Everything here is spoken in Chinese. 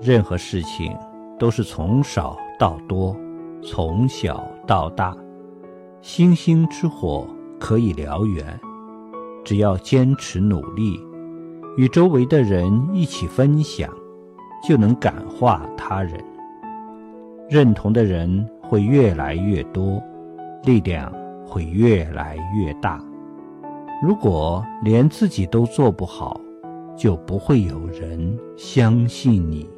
任何事情都是从少到多从小到大星星之火可以燎原。只要坚持努力与周围的人一起分享就能感化他人。认同的人会越来越多力量会越来越大。如果连自己都做不好就不会有人相信你。